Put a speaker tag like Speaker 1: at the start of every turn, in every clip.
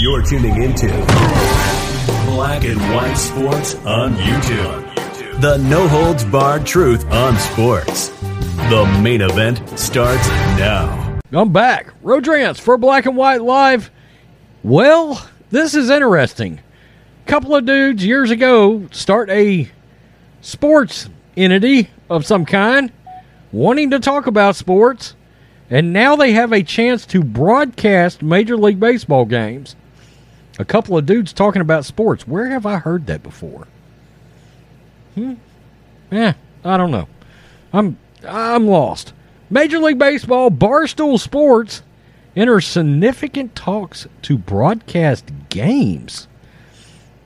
Speaker 1: You're tuning into Black and White Sports on YouTube. The no holds barred truth on sports. The main event starts now.
Speaker 2: I'm back. Rodrance for Black and White Live. Well, this is interesting. A Couple of dudes years ago start a sports entity of some kind, wanting to talk about sports, and now they have a chance to broadcast Major League Baseball games. A couple of dudes talking about sports. Where have I heard that before? Hmm. Yeah, I don't know. I'm I'm lost. Major League Baseball, Barstool Sports enter significant talks to broadcast games.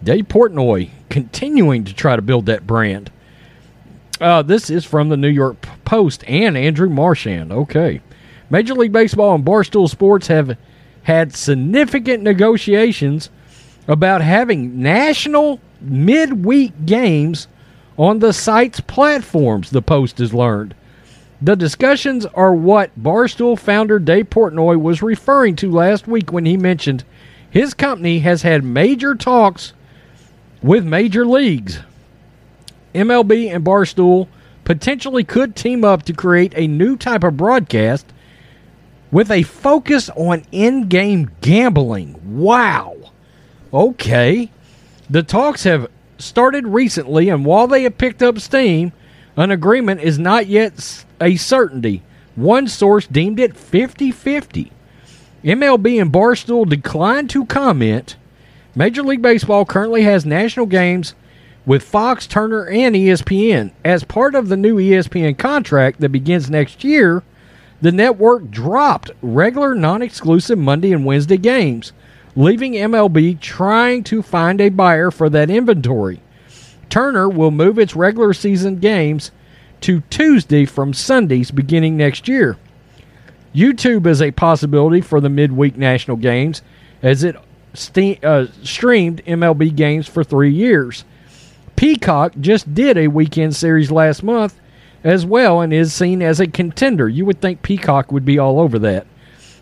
Speaker 2: Dave Portnoy continuing to try to build that brand. Uh, this is from the New York Post and Andrew Marchand. Okay. Major League Baseball and Barstool Sports have had significant negotiations about having national midweek games on the site's platforms, the Post has learned. The discussions are what Barstool founder Dave Portnoy was referring to last week when he mentioned his company has had major talks with major leagues. MLB and Barstool potentially could team up to create a new type of broadcast with a focus on in game gambling. Wow. Okay. The talks have started recently, and while they have picked up steam, an agreement is not yet a certainty. One source deemed it 50 50. MLB and Barstool declined to comment. Major League Baseball currently has national games with Fox, Turner, and ESPN. As part of the new ESPN contract that begins next year, the network dropped regular non exclusive Monday and Wednesday games, leaving MLB trying to find a buyer for that inventory. Turner will move its regular season games to Tuesday from Sundays beginning next year. YouTube is a possibility for the midweek national games as it ste- uh, streamed MLB games for three years. Peacock just did a weekend series last month as well and is seen as a contender. You would think Peacock would be all over that.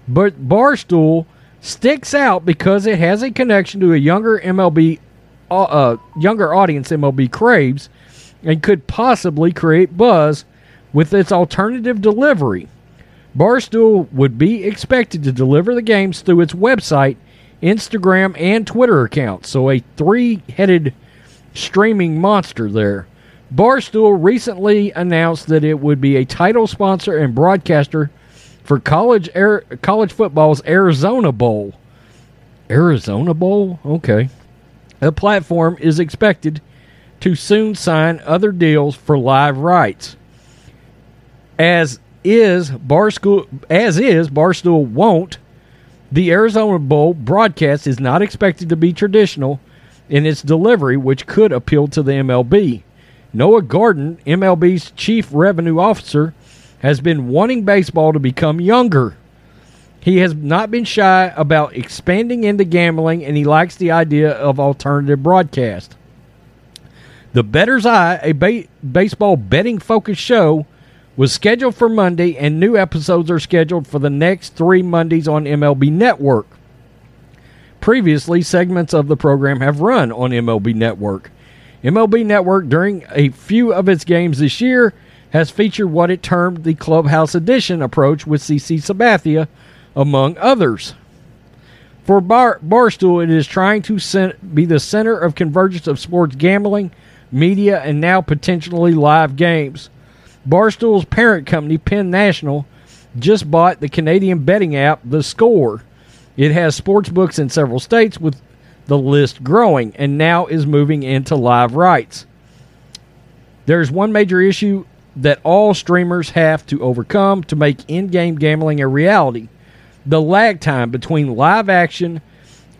Speaker 2: But Barstool sticks out because it has a connection to a younger MLB uh, uh, younger audience MLB craves and could possibly create buzz with its alternative delivery. Barstool would be expected to deliver the games through its website, Instagram, and Twitter accounts. So a three-headed streaming monster there. Barstool recently announced that it would be a title sponsor and broadcaster for college air, college football's Arizona Bowl. Arizona Bowl? Okay. The platform is expected to soon sign other deals for live rights. As is Barstool as is Barstool won't the Arizona Bowl broadcast is not expected to be traditional in its delivery, which could appeal to the MLB. Noah Garden, MLB's chief revenue officer, has been wanting baseball to become younger. He has not been shy about expanding into gambling, and he likes the idea of alternative broadcast. The Better's Eye, a ba- baseball betting focused show, was scheduled for Monday, and new episodes are scheduled for the next three Mondays on MLB Network. Previously, segments of the program have run on MLB Network. MLB Network, during a few of its games this year, has featured what it termed the Clubhouse Edition approach with CC Sabathia, among others. For Bar- Barstool, it is trying to cen- be the center of convergence of sports gambling, media, and now potentially live games. Barstool's parent company, Penn National, just bought the Canadian betting app The Score. It has sports books in several states, with the list growing, and now is moving into live rights. There's one major issue that all streamers have to overcome to make in game gambling a reality the lag time between live action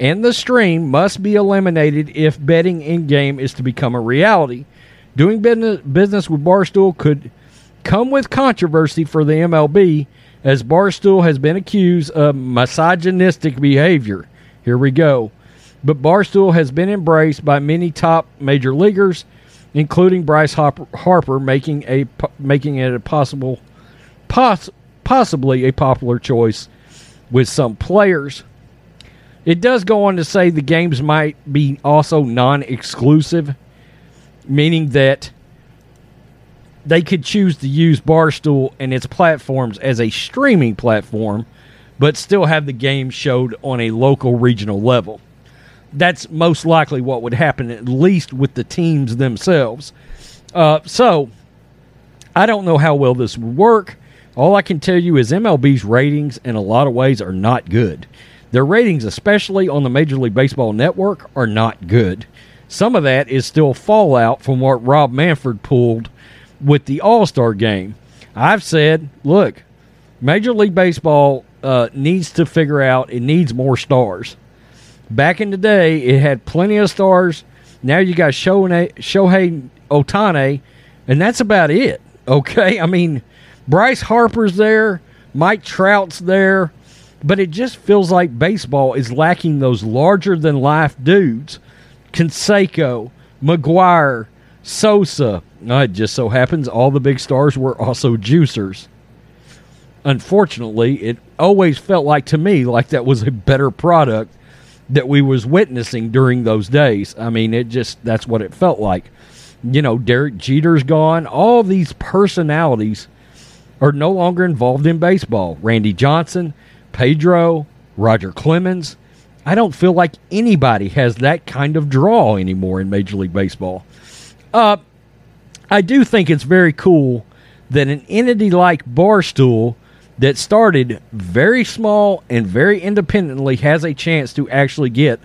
Speaker 2: and the stream must be eliminated if betting in game is to become a reality. Doing business, business with Barstool could come with controversy for the MLB, as Barstool has been accused of misogynistic behavior. Here we go. But Barstool has been embraced by many top major leaguers, including Bryce Harper, making a making it a possible, poss- possibly a popular choice with some players. It does go on to say the games might be also non exclusive, meaning that they could choose to use Barstool and its platforms as a streaming platform, but still have the game showed on a local regional level. That's most likely what would happen, at least with the teams themselves. Uh, so, I don't know how well this would work. All I can tell you is MLB's ratings in a lot of ways are not good. Their ratings, especially on the Major League Baseball network, are not good. Some of that is still fallout from what Rob Manfred pulled with the All Star game. I've said, look, Major League Baseball uh, needs to figure out it needs more stars. Back in the day, it had plenty of stars. Now you got Shohei, Shohei Ohtani, and that's about it. Okay, I mean, Bryce Harper's there, Mike Trout's there, but it just feels like baseball is lacking those larger than life dudes. Canseco, McGwire, Sosa. Uh, it just so happens all the big stars were also juicers. Unfortunately, it always felt like to me like that was a better product that we was witnessing during those days. I mean, it just that's what it felt like. You know, Derek Jeter's gone. All these personalities are no longer involved in baseball. Randy Johnson, Pedro, Roger Clemens. I don't feel like anybody has that kind of draw anymore in Major League Baseball. Uh, I do think it's very cool that an entity like Barstool that started very small and very independently has a chance to actually get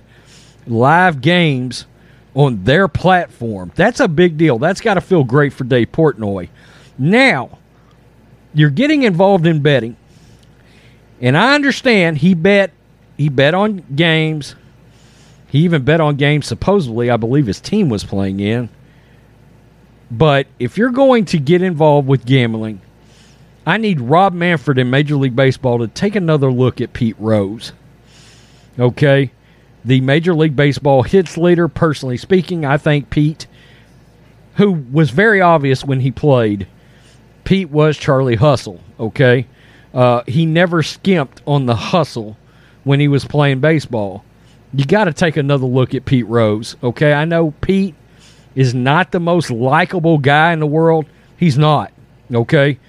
Speaker 2: live games on their platform. That's a big deal. That's got to feel great for Dave Portnoy. Now, you're getting involved in betting. And I understand he bet he bet on games. He even bet on games supposedly I believe his team was playing in. But if you're going to get involved with gambling, I need Rob Manfred in Major League Baseball to take another look at Pete Rose. Okay? The Major League Baseball hits leader, personally speaking, I think Pete, who was very obvious when he played, Pete was Charlie Hustle, okay? Uh, he never skimped on the hustle when he was playing baseball. You got to take another look at Pete Rose. Okay, I know Pete is not the most likable guy in the world. He's not. Okay,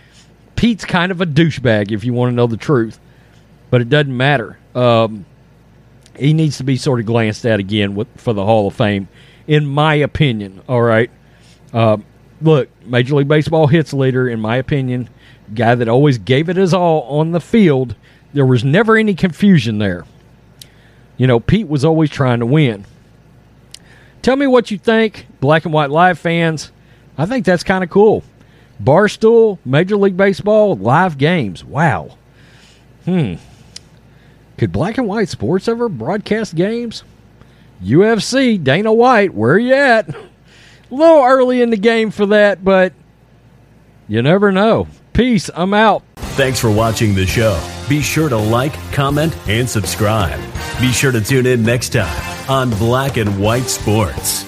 Speaker 2: Pete's kind of a douchebag if you want to know the truth, but it doesn't matter. Um, he needs to be sort of glanced at again with, for the Hall of Fame, in my opinion. All right. Uh, look, Major League Baseball hits leader, in my opinion, guy that always gave it his all on the field. There was never any confusion there. You know, Pete was always trying to win. Tell me what you think, Black and White Live fans. I think that's kind of cool. Barstool, Major League Baseball, live games. Wow. Hmm. Could Black and White Sports ever broadcast games? UFC, Dana White, where you at? A little early in the game for that, but you never know. Peace. I'm out.
Speaker 1: Thanks for watching the show. Be sure to like, comment, and subscribe. Be sure to tune in next time on Black and White Sports.